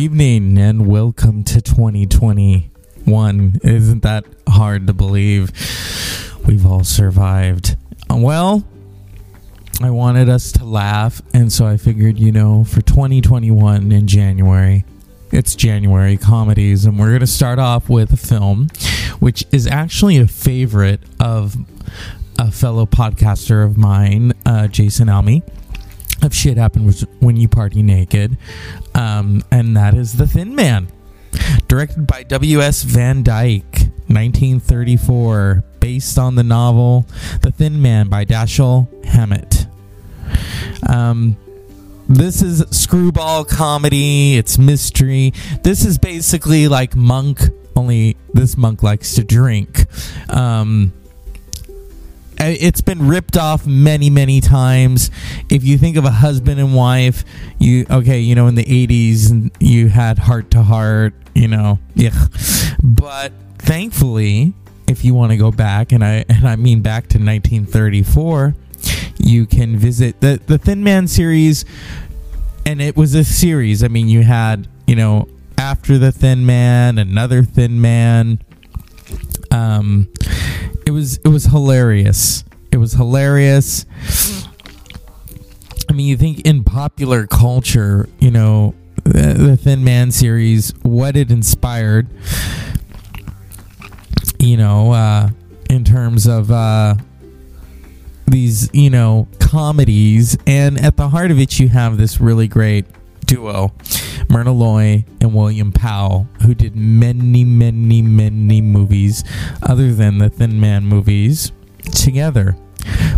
evening and welcome to 2021. Isn't that hard to believe? We've all survived. Well, I wanted us to laugh, and so I figured, you know, for 2021 in January, it's January comedies, and we're going to start off with a film which is actually a favorite of a fellow podcaster of mine, uh, Jason Almy of Shit Happens When You Party Naked, um, and that is The Thin Man. Directed by W.S. Van Dyke, 1934, based on the novel The Thin Man by Dashiell Hammett. Um, this is screwball comedy, it's mystery. This is basically like Monk, only this monk likes to drink. Um, it's been ripped off many many times. If you think of a husband and wife you okay you know in the 80s you had Hart to Hart you know yeah. But thankfully if you want to go back and i and i mean back to 1934 you can visit the the thin man series and it was a series. I mean you had you know after the thin man another thin man um it was it was hilarious. It was hilarious. I mean, you think in popular culture, you know, the, the Thin Man series, what it inspired, you know, uh, in terms of uh, these, you know, comedies, and at the heart of it, you have this really great duo, Myrna Loy and William Powell, who did many, many, many movies other than the Thin Man movies together.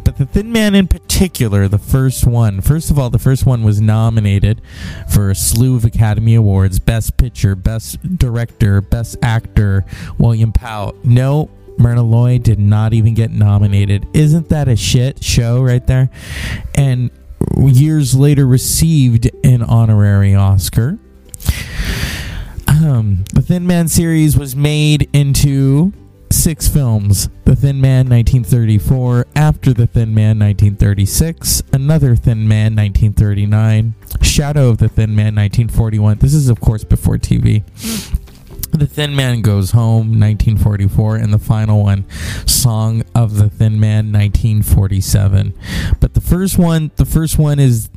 But the Thin Man in particular, the first one, first of all, the first one was nominated for a slew of Academy Awards Best Picture, Best Director, Best Actor, William Powell. No, Myrna Loy did not even get nominated. Isn't that a shit show right there? And years later received an honorary Oscar. Um, the Thin Man series was made into six films The Thin Man 1934, After the Thin Man 1936, Another Thin Man 1939, Shadow of the Thin Man 1941. This is, of course, before TV. The Thin Man Goes Home, 1944, and the final one, Song of the Thin Man, 1947. But the first one, the first one is,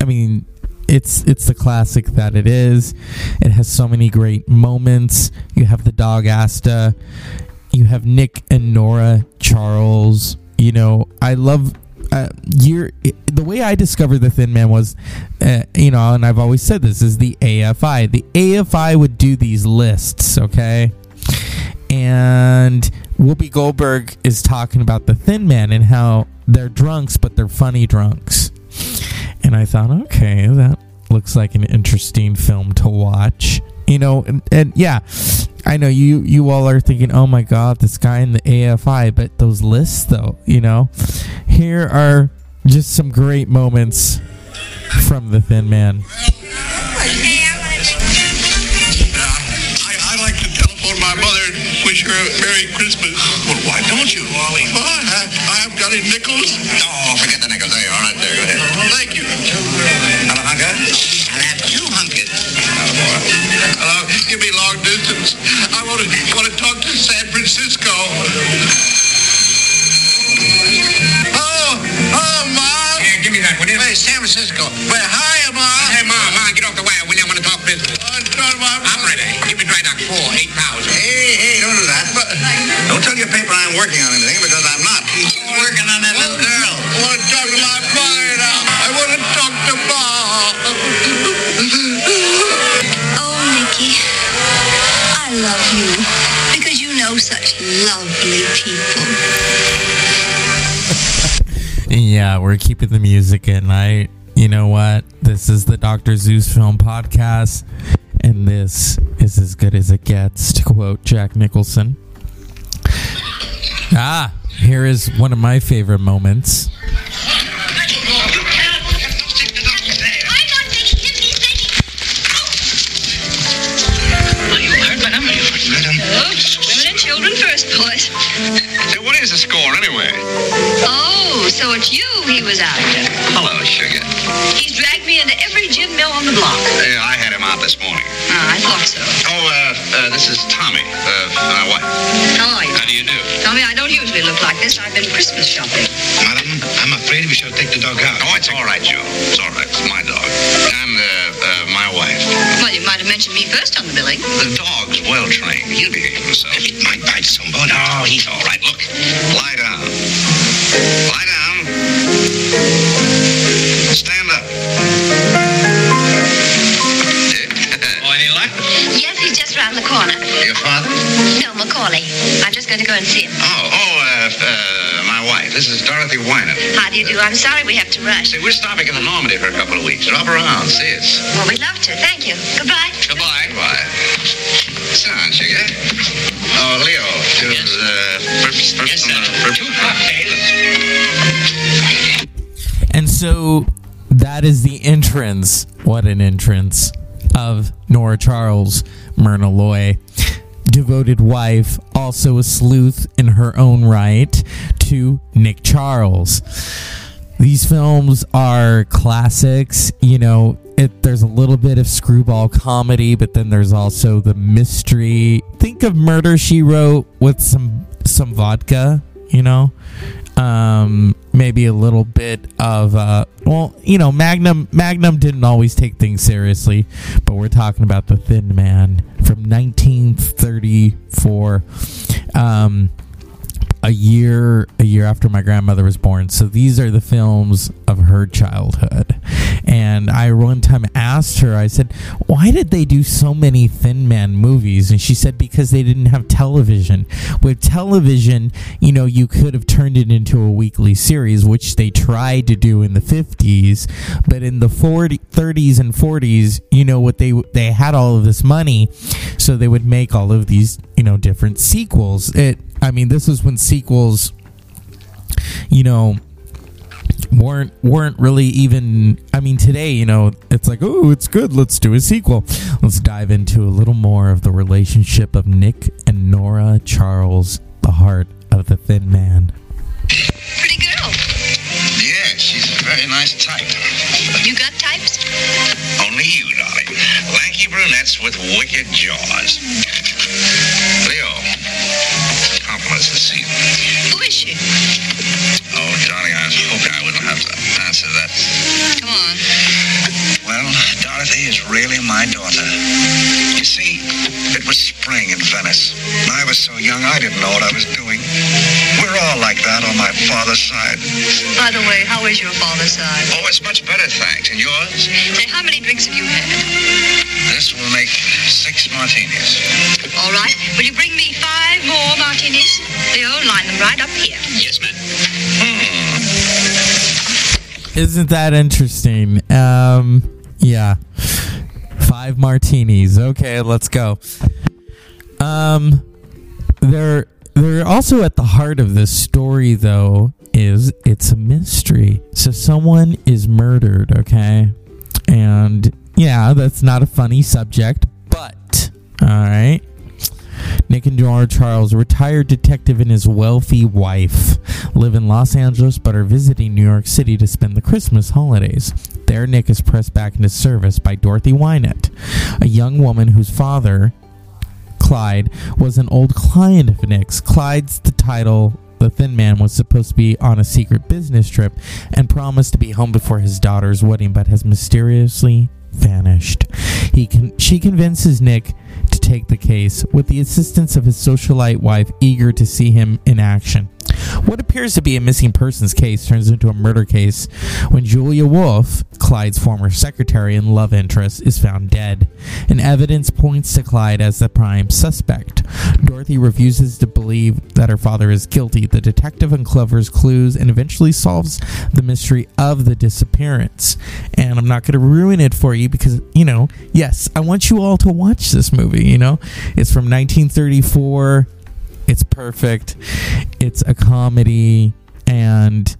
I mean, it's it's the classic that it is. It has so many great moments. You have the dog Asta, you have Nick and Nora Charles. You know, I love uh, you're the way I discovered the Thin Man was, uh, you know, and I've always said this is the AFI. The AFI would do these lists, okay, and Whoopi Goldberg is talking about the Thin Man and how they're drunks, but they're funny drunks. And I thought, okay, that looks like an interesting film to watch. You know, and, and yeah, I know you you all are thinking, oh my god, this guy in the AFI, but those lists though, you know, here are just some great moments from the Thin Man. I, I like to telephone my mother and wish her a Merry Christmas. Well, why don't you, Wally? Well, I, I haven't got any nickels. Oh, forget the nickels. There you are. Right there. Go ahead. Thank you. Have a hunker? I'll have two hunkers. Uh, give me long distance. I want to want to talk to San Francisco. Oh, oh, Mom. Yeah, give me that, will you? Hey, San Francisco. Well, hi, Mom. Hey, Mom, Mom, get off the wire, will you? I want to talk business. Uh, John, Mom. I'm ready. Give me dry dock four, 8,000. Hey, hey, don't do that. But- Don't tell your paper I'm working on anything we're keeping the music in. I, you know what? This is the Dr. Zeus Film Podcast, and this is as good as it gets, to quote Jack Nicholson. Ah, here is one of my favorite moments. So So it's you he was after. Hello, Sugar. He's dragged me into every gin mill on the block. Yeah, I had him out this morning. Ah, I thought so. Oh, uh, uh, this is Tommy, uh, my wife. How are you? How do you do? Tommy, I don't usually look like this. I've been Christmas shopping. Madam, I'm afraid we shall take the dog out. Oh, it's all right, Joe. It's all right. It's my dog. And, uh, uh, my wife. Well, you might have mentioned me first on the billing. The dog's well trained. He'll behave himself. It might bite somebody. No, he's all right. Look, lie down. Lie down. Stand up. oh, any luck? Yes, he's just round the corner. Your father? No, Macaulay. I'm just going to go and see him. Oh, oh, uh, uh, my wife. This is Dorothy Wynant. How do you do? I'm sorry we have to rush. See, we're stopping in the Normandy for a couple of weeks. Drop around, see us. Well, we'd love to. Thank you. Goodbye. Goodbye. Goodbye. Sit down, Sugar. Oh, Leo, to yes. uh, first, first, yes, uh, so that is the entrance. What an entrance of Nora Charles, Myrna Loy, devoted wife, also a sleuth in her own right, to Nick Charles. These films are classics, you know. It, there's a little bit of screwball comedy, but then there's also the mystery. Think of Murder She Wrote with some some vodka, you know um, maybe a little bit of uh, well, you know, Magnum Magnum didn't always take things seriously, but we're talking about the Thin Man from 1934. Um, a year a year after my grandmother was born. So these are the films of her childhood. And I one time asked her, I said, "Why did they do so many Thin Man movies?" And she said because they didn't have television. With television, you know, you could have turned it into a weekly series, which they tried to do in the 50s, but in the 40, 30s and 40s, you know what they they had all of this money, so they would make all of these, you know, different sequels. It I mean, this is when sequels, you know, weren't weren't really even. I mean, today, you know, it's like, oh, it's good. Let's do a sequel. Let's dive into a little more of the relationship of Nick and Nora Charles, the heart of the Thin Man. Pretty girl. Yeah, she's a very nice type. You got types? Only you, darling. Lanky brunettes with wicked jaws. Father's side. By the way, how is your father's side? Oh, it's much better, thanks. And yours? Say, how many drinks have you had? This will make six martinis. All right. Will you bring me five more martinis? Leo, line them right up here. Yes, ma'am. Isn't that interesting? Um, yeah. Five martinis. Okay, let's go. Um, they're they're also at the heart of this story, though. Is it's a mystery? So someone is murdered. Okay, and yeah, that's not a funny subject, but all right. Nick and Nora Charles, a retired detective and his wealthy wife, live in Los Angeles but are visiting New York City to spend the Christmas holidays. There, Nick is pressed back into service by Dorothy Wynant, a young woman whose father, Clyde, was an old client of Nick's. Clyde's the title. The thin man was supposed to be on a secret business trip and promised to be home before his daughter's wedding, but has mysteriously vanished. He con- she convinces Nick to take the case with the assistance of his socialite wife, eager to see him in action. What appears to be a missing persons case turns into a murder case when Julia Wolf, Clyde's former secretary and love interest, is found dead, and evidence points to Clyde as the prime suspect. Dorothy refuses to believe that her father is guilty. The detective uncovers clues and eventually solves the mystery of the disappearance. And I'm not going to ruin it for you because, you know, yes, I want you all to watch this movie, you know? It's from 1934. It's perfect. It's a comedy and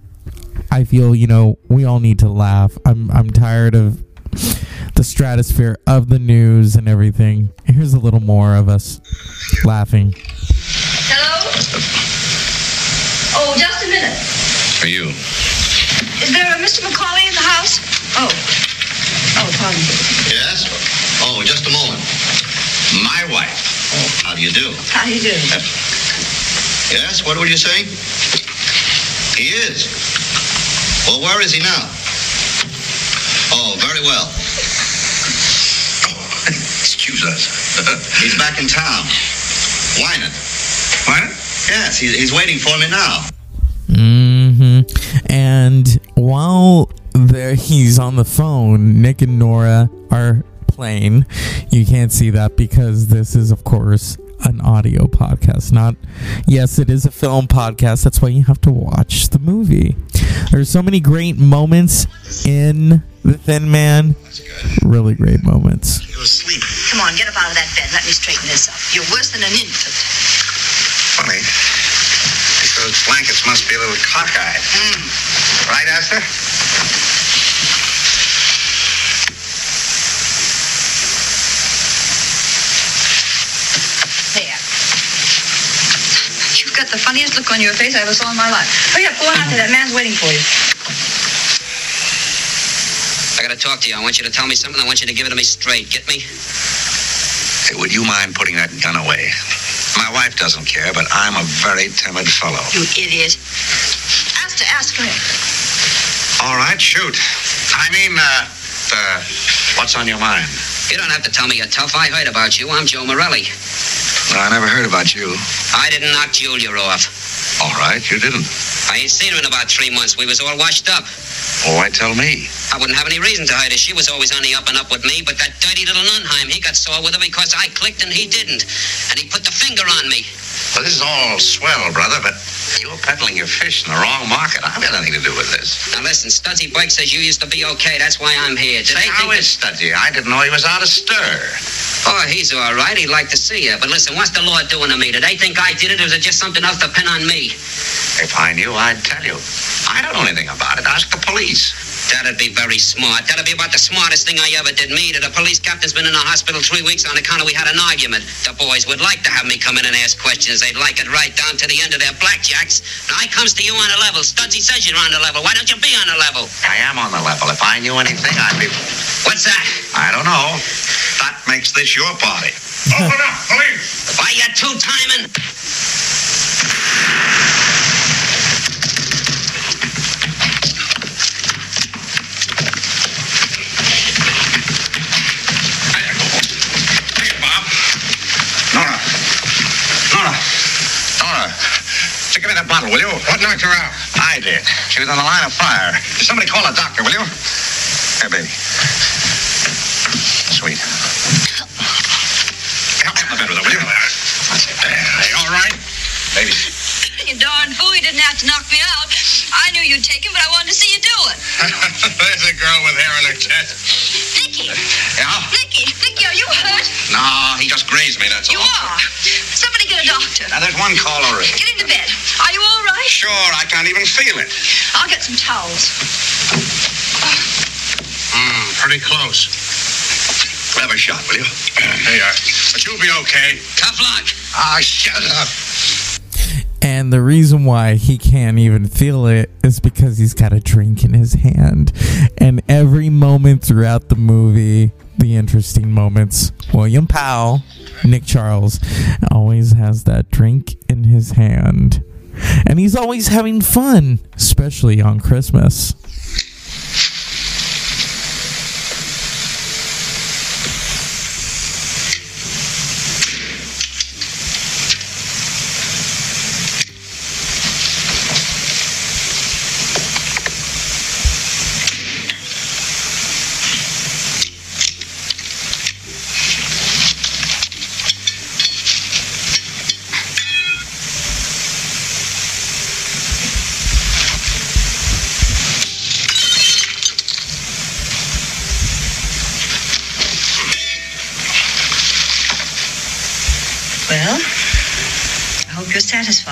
I feel, you know, we all need to laugh. I'm I'm tired of the stratosphere of the news and everything. Here's a little more of us laughing. Hello? Oh, just a minute. For you. Is there a Mr. Macaulay in the house? Oh. Oh, pardon. Yes? Oh, just a moment. My wife. How do you do? How do you do? Yes, what were you saying? He is. Well, where is he now? Oh, very well. Excuse us. He's back in town. Wynant. What? Yes, he, he's waiting for me now. Mm-hmm. And while there he's on the phone, Nick and Nora are playing. You can't see that because this is, of course, an audio podcast. Not, yes, it is a film podcast. That's why you have to watch the movie. There's so many great moments in The Thin Man. Really great moments. You're asleep. Come on, get up out of that bed. Let me straighten this up. You're worse than an infant. Funny. Those blankets must be a little cockeyed. Hmm. Right, Asta? There. You've got the funniest look on your face I ever saw in my life. Hurry up, go on out there. That man's waiting for you. I gotta talk to you. I want you to tell me something. I want you to give it to me straight. Get me? Hey, would you mind putting that gun away? My wife doesn't care, but I'm a very timid fellow. You idiot. Ask to ask her. All right, shoot. I mean, uh, uh, what's on your mind? You don't have to tell me you're tough. I heard about you. I'm Joe Morelli. Well, I never heard about you. I didn't knock Julia off. All right, you didn't. I ain't seen her in about three months. We was all washed up. Oh, why tell me? I wouldn't have any reason to hide her. She was always on the up and up with me, but that dirty little Nunheim, he got sore with her because I clicked and he didn't. And he put the finger on me. Well, this is all swell, brother, but you're peddling your fish in the wrong market. I've got nothing to do with this. Now listen, Studsy Blake says you used to be okay. That's why I'm here. Did Say, they how think is Studsy? I didn't know he was out of stir. Oh, he's all right. He'd like to see you. But listen, what's the law doing to me? Did they think I did it, or is it just something else to pin on me? If I knew, I'd tell you. I don't know anything about it. Ask the police. That'd be very smart. That'd be about the smartest thing I ever did. Me, that the police captain's been in the hospital three weeks on account of we had an argument. The boys would like to have me come in and ask questions. They'd like it right down to the end of their blackjacks. Now I comes to you on a level. Studsy says you're on the level. Why don't you be on the level? I am on the level. If I knew anything, I'd be. What's that? I don't know. That makes this your party. Open up, police! She was on the line of fire. Somebody call a doctor, will you? Here, baby. Sweet. Help me in the bed with her, will you? Are you all right? Baby. You darn fool, you didn't have to knock me out. I knew you'd take him, but I wanted to see you do it. There's a girl with hair in her chest. Nicky! Yeah? Nicky! Nicky, are you hurt? No, he just grazed me, that's You all. You are. Somebody get a doctor. Now, there's one call already. Get into bed. Are you all? Sure, I can't even feel it. I'll get some towels. Hmm, pretty close. Have a shot, will you? There you are. But you'll be okay. Tough luck. Ah, shut up. And the reason why he can't even feel it is because he's got a drink in his hand. And every moment throughout the movie, the interesting moments, William Powell, Nick Charles, always has that drink in his hand. And he's always having fun, especially on Christmas. Well, I hope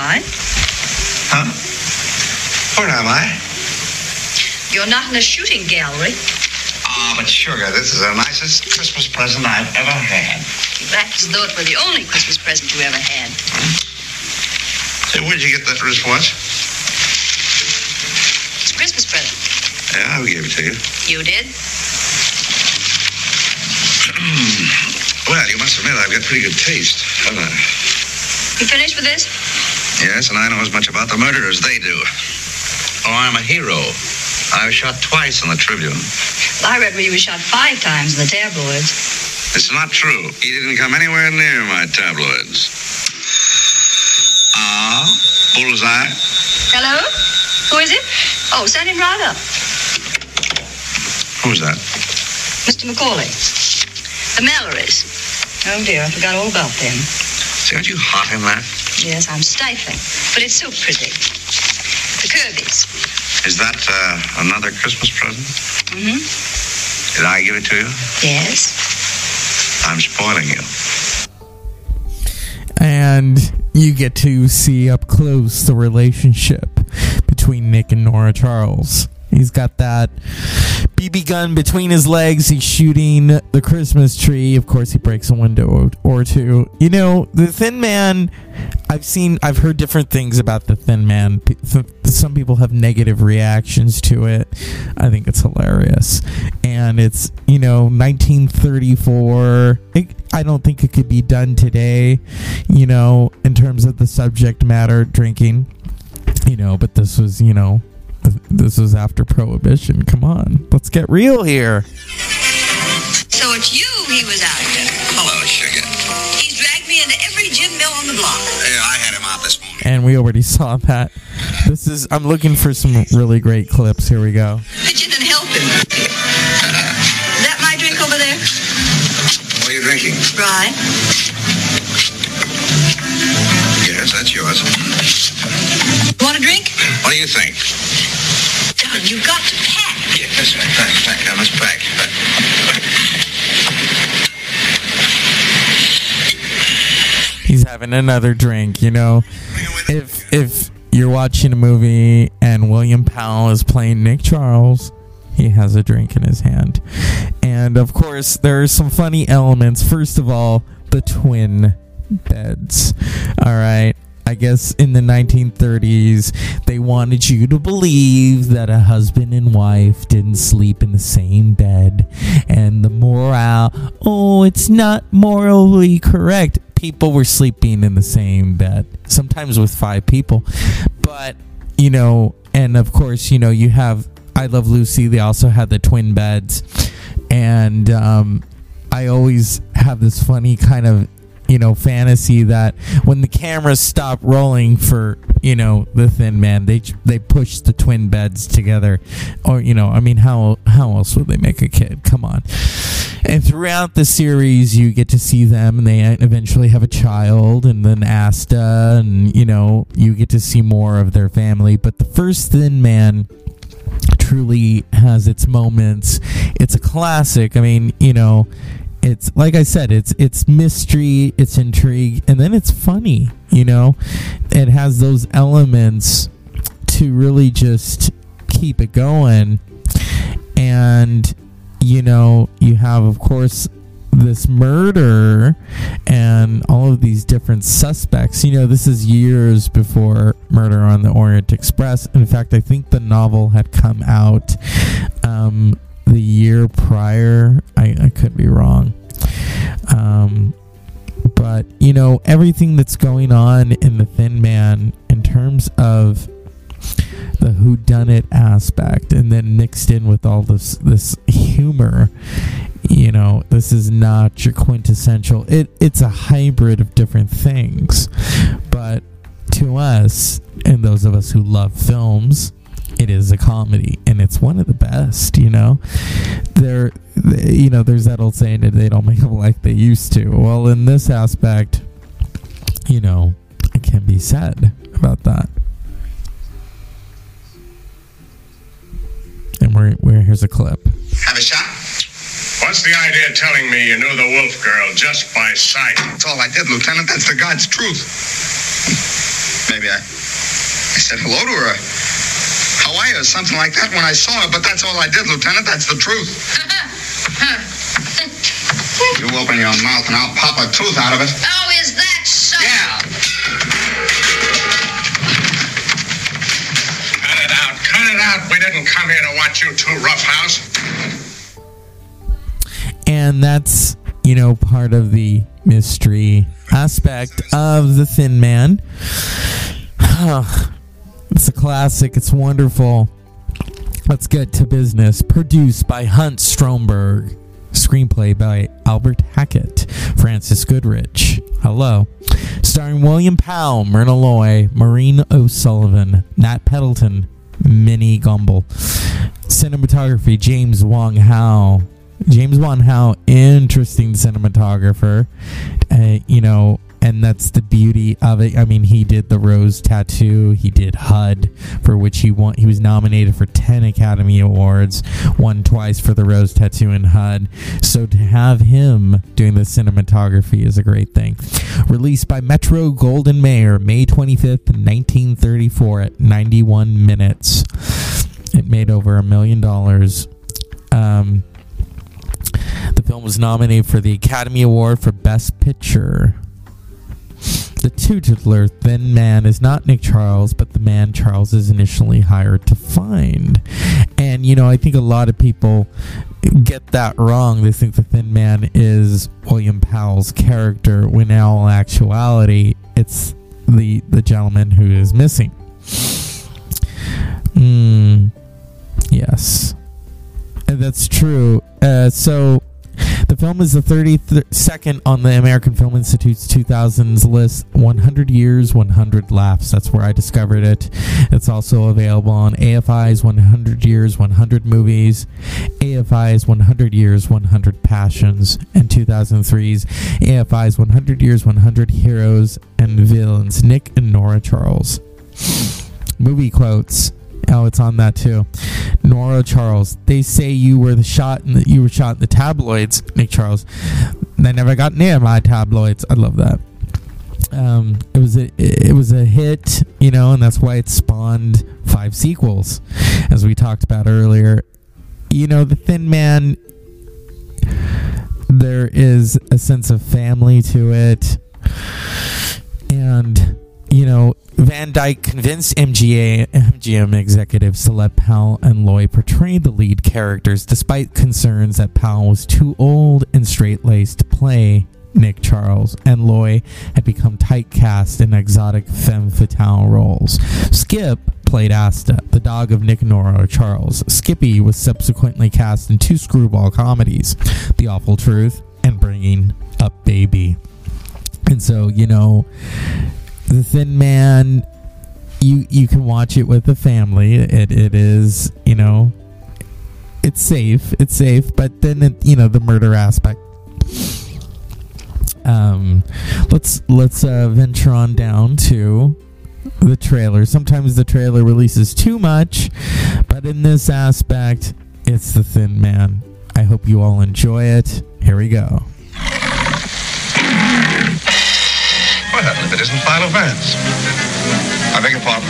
Huh? Where am I? You're not in a shooting gallery. Ah, but sugar, this is the nicest Christmas present I've ever had. You act as though it were the only Christmas present you ever had. Say, where'd you get that wristwatch? It's a Christmas present. Yeah, we gave it to you. You did? Well, you must admit I've got pretty good taste, haven't I? You finished with this? Yes, and I know as much about the murder as they do. Oh, I'm a hero. I was shot twice in the Tribune. I read where you were shot five times in the tabloids. It's not true. He didn't come anywhere near my tabloids. Ah, bullseye. Hello? Who is it? Oh, send him right up. Who's that? Mr. Macaulay. The Mallorys. Oh dear, I forgot all about them. See, aren't you hot in that? Yes, I'm stifling, but it's so pretty. The Kirby's. Is that uh, another Christmas present? Mm-hmm. Did I give it to you? Yes. I'm spoiling you. and you get to see up close the relationship between Nick and Nora Charles. He's got that BB gun between his legs. He's shooting the Christmas tree. Of course, he breaks a window or two. You know, the Thin Man. I've seen, I've heard different things about the Thin Man. Some people have negative reactions to it. I think it's hilarious, and it's you know 1934. It, I don't think it could be done today. You know, in terms of the subject matter, drinking. You know, but this was you know this is after prohibition come on let's get real here So it's you he was after. Hello, sugar. He's dragged me into every gin mill on the block. Yeah, I had him out this morning. and we already saw that this is i'm looking for some really great clips here we go Pitch in and help him. Is that my drink over there? What are you drinking? Right. Yes, that's yours. Want a drink? What do you think? Don, you've got to pack. Yes, pack, pack. I must pack. he's having another drink you know if if you're watching a movie and william powell is playing nick charles he has a drink in his hand and of course there are some funny elements first of all the twin beds all right I guess in the 1930s, they wanted you to believe that a husband and wife didn't sleep in the same bed. And the morale, oh, it's not morally correct. People were sleeping in the same bed, sometimes with five people. But, you know, and of course, you know, you have I Love Lucy, they also had the twin beds. And um, I always have this funny kind of you know fantasy that when the cameras stop rolling for you know the thin man they they push the twin beds together. Or you know i mean how how else would they make a kid? Come on. And throughout the series you get to see them and they eventually have a child and then asta and you know you get to see more of their family. But the first thin man truly has its moments. It's a classic. I mean you know it's like I said, it's it's mystery, it's intrigue, and then it's funny. You know, it has those elements to really just keep it going. And you know, you have of course this murder and all of these different suspects. You know, this is years before Murder on the Orient Express. In fact, I think the novel had come out um, the year prior. I, I could be wrong. Um, but, you know, everything that's going on in The Thin Man in terms of the whodunit aspect and then mixed in with all this this humor you know this is not your quintessential it it's a hybrid of different things but to us and those of us who love films it is a comedy and it's one of the best you know there you know there's that old saying that they don't make them like they used to well in this aspect you know it can be said about that and we're, we're here's a clip Have a shot? What's the idea of telling me you knew the wolf girl just by sight? That's all I did, Lieutenant. That's the God's truth. Maybe I, I said hello to her. How are you? Or something like that when I saw her, but that's all I did, Lieutenant. That's the truth. you open your mouth and I'll pop a tooth out of it. Oh, is that so? Yeah. Cut it out. Cut it out. We didn't come here to watch you two roughhouse. and that's you know part of the mystery aspect of the thin man it's a classic. It's wonderful. Let's get to business. Produced by hunt stromberg. Screenplay by albert hackett. Frances goodrich. Hello. Starring william powell myrna loy maureen o'sullivan nat pendleton minna gombell cinematography james wong howe. James Wong Howe, interesting cinematographer. Uh, you know, and that's the beauty of it. I mean, he did the Rose Tattoo. He did HUD, for which he won. He was nominated for ten Academy Awards, won twice for the Rose Tattoo and HUD. So to have him doing the cinematography is a great thing. Released by Metro Goldwyn Mayer, May twenty fifth, nineteen thirty four, at ninety one minutes. It made over a million dollars. Um, the film was nominated for the Academy Award for Best Picture. The titular Thin Man is not Nick Charles, but the man Charles is initially hired to find. And, you know, I think a lot of people get that wrong. They think the Thin Man is William Powell's character, when in all actuality, it's the, the gentleman who is missing. Hmm. yes. And that's true. Uh, so film is the 32nd on the American Film Institute's 2000s list 100 Years, 100 Laughs. That's where I discovered it. It's also available on AFI's 100 Years, 100 Movies, AFI's 100 Years, 100 Passions, and 2003's AFI's 100 Years, 100 Heroes and Villains. Nick and Nora Charles. Movie quotes. Oh, it's on that too. Nora Charles. They say you were the shot in the, you were shot in the tabloids, Nick Charles. They never got near my tabloids. I love that. Um, it was a it was a hit, you know, and that's why it spawned five sequels, as we talked about earlier. You know, the Thin Man. There is a sense of family to it, and you know, Van Dyke convinced MGA, MGM executives to let Powell and Loy portray the lead characters, despite concerns that Powell was too old and straight laced to play Nick Charles, and Loy had become typecast in exotic femme fatale roles. Skip played Asta, the dog of Nick Nora Charles. Skippy was subsequently cast in two screwball comedies, The Awful Truth and Bringing Up Baby. And so, you know, the Thin Man, you you can watch it with the family. It it is you know, it's safe. It's safe, but then it, you know the murder aspect. Um, let's let's uh, venture on down to the trailer. Sometimes the trailer releases too much, but in this aspect, it's the Thin Man. I hope you all enjoy it. Here we go. Happened if it isn't Philo Vance? I beg your pardon?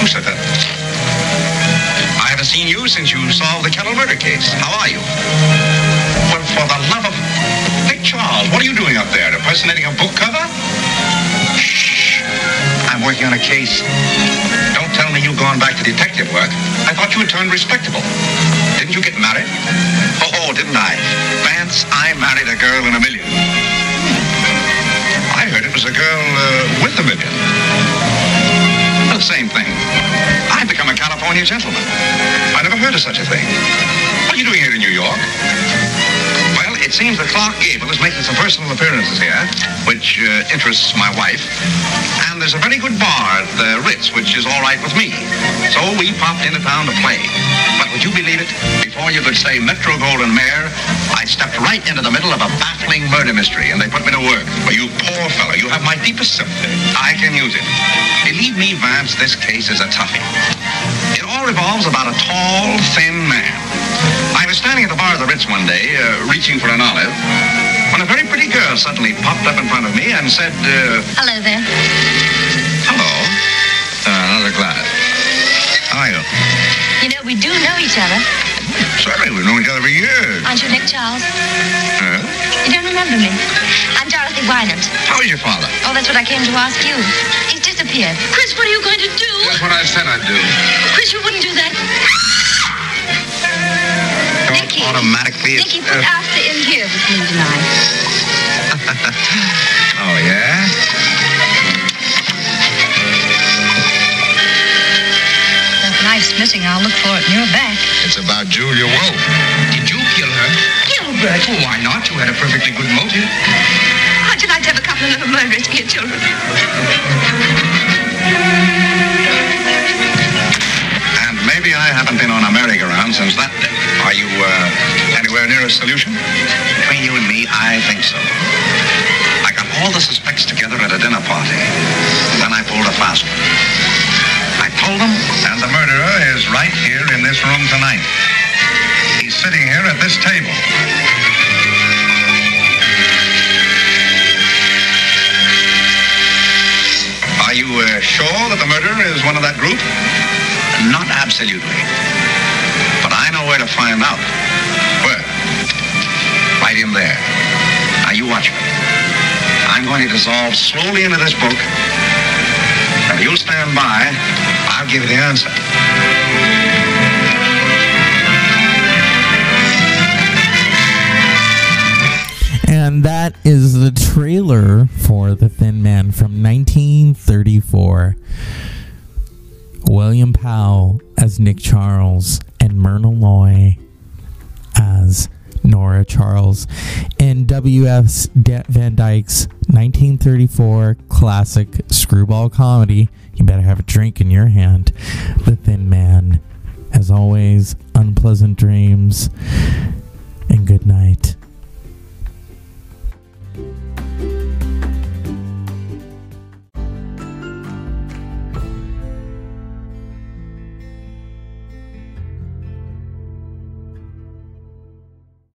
Who said that? I haven't seen you since you solved the Kennel murder case. How are you? Well, for the love of... Nick Charles, what are you doing up there? Impersonating a book cover? Shh. I'm working on a case. Don't tell me you've gone back to detective work. I thought you had turned respectable. Didn't you get married? Oh, oh didn't I? Vance, I married a girl in a million. Was a girl uh, with a million. The same thing. I've become a California gentleman. I never heard of such a thing. What are you doing here in New York? It seems that Clark Gable is making some personal appearances here, which uh, interests my wife. And there's a very good bar at the Ritz, which is all right with me. So we popped into town to play. But would you believe it? Before you could say Metro Goldwyn Mayer, I stepped right into the middle of a baffling murder mystery, and they put me to work. Well, you poor fellow, you have my deepest sympathy. I can use it. Believe me, Vance, this case is a toughie. It all revolves about a tall, thin man. The bar of the Ritz one day, uh, reaching for an olive, when a very pretty girl suddenly popped up in front of me and said, uh, Hello there. Hello. Uh, another glass. How are you? You know, we do know each other. Certainly, we've known each other for years. Aren't you Nick Charles? Huh? You don't remember me? I'm Dorothy Wynant. How is your father? Oh, that's what I came to ask you. He's disappeared. Chris, what are you going to do? That's what I said I'd do. Chris, you wouldn't do that. Automatically. you put Asta in here with me tonight. Oh, yeah? That knife's missing. I'll look for it in your back. It's about Julia Wolf. Did you kill her? Gilbert! Oh, why not? You had a perfectly good motive. How'd you like to have a couple of little murderers for your children? Since that day. Are you uh, anywhere near a solution? Between you and me, I think so. I got all the suspects together at a dinner party. Then I pulled a fast one. I told them, and the murderer is right here in this room tonight. He's sitting here at this table. Are you uh, sure that the murderer is one of that group? Not absolutely. To find out. Where? Right in there. Now you watch me. I'm going to dissolve slowly into this book. And you'll stand by. I'll give you the answer. And that is the trailer for The Thin Man from 1934. William Powell as Nick Charles and Myrna Loy as Nora Charles in W.S. Van Dyke's 1934 classic screwball comedy. You better have a drink in your hand. The Thin Man. As always, unpleasant dreams and good night.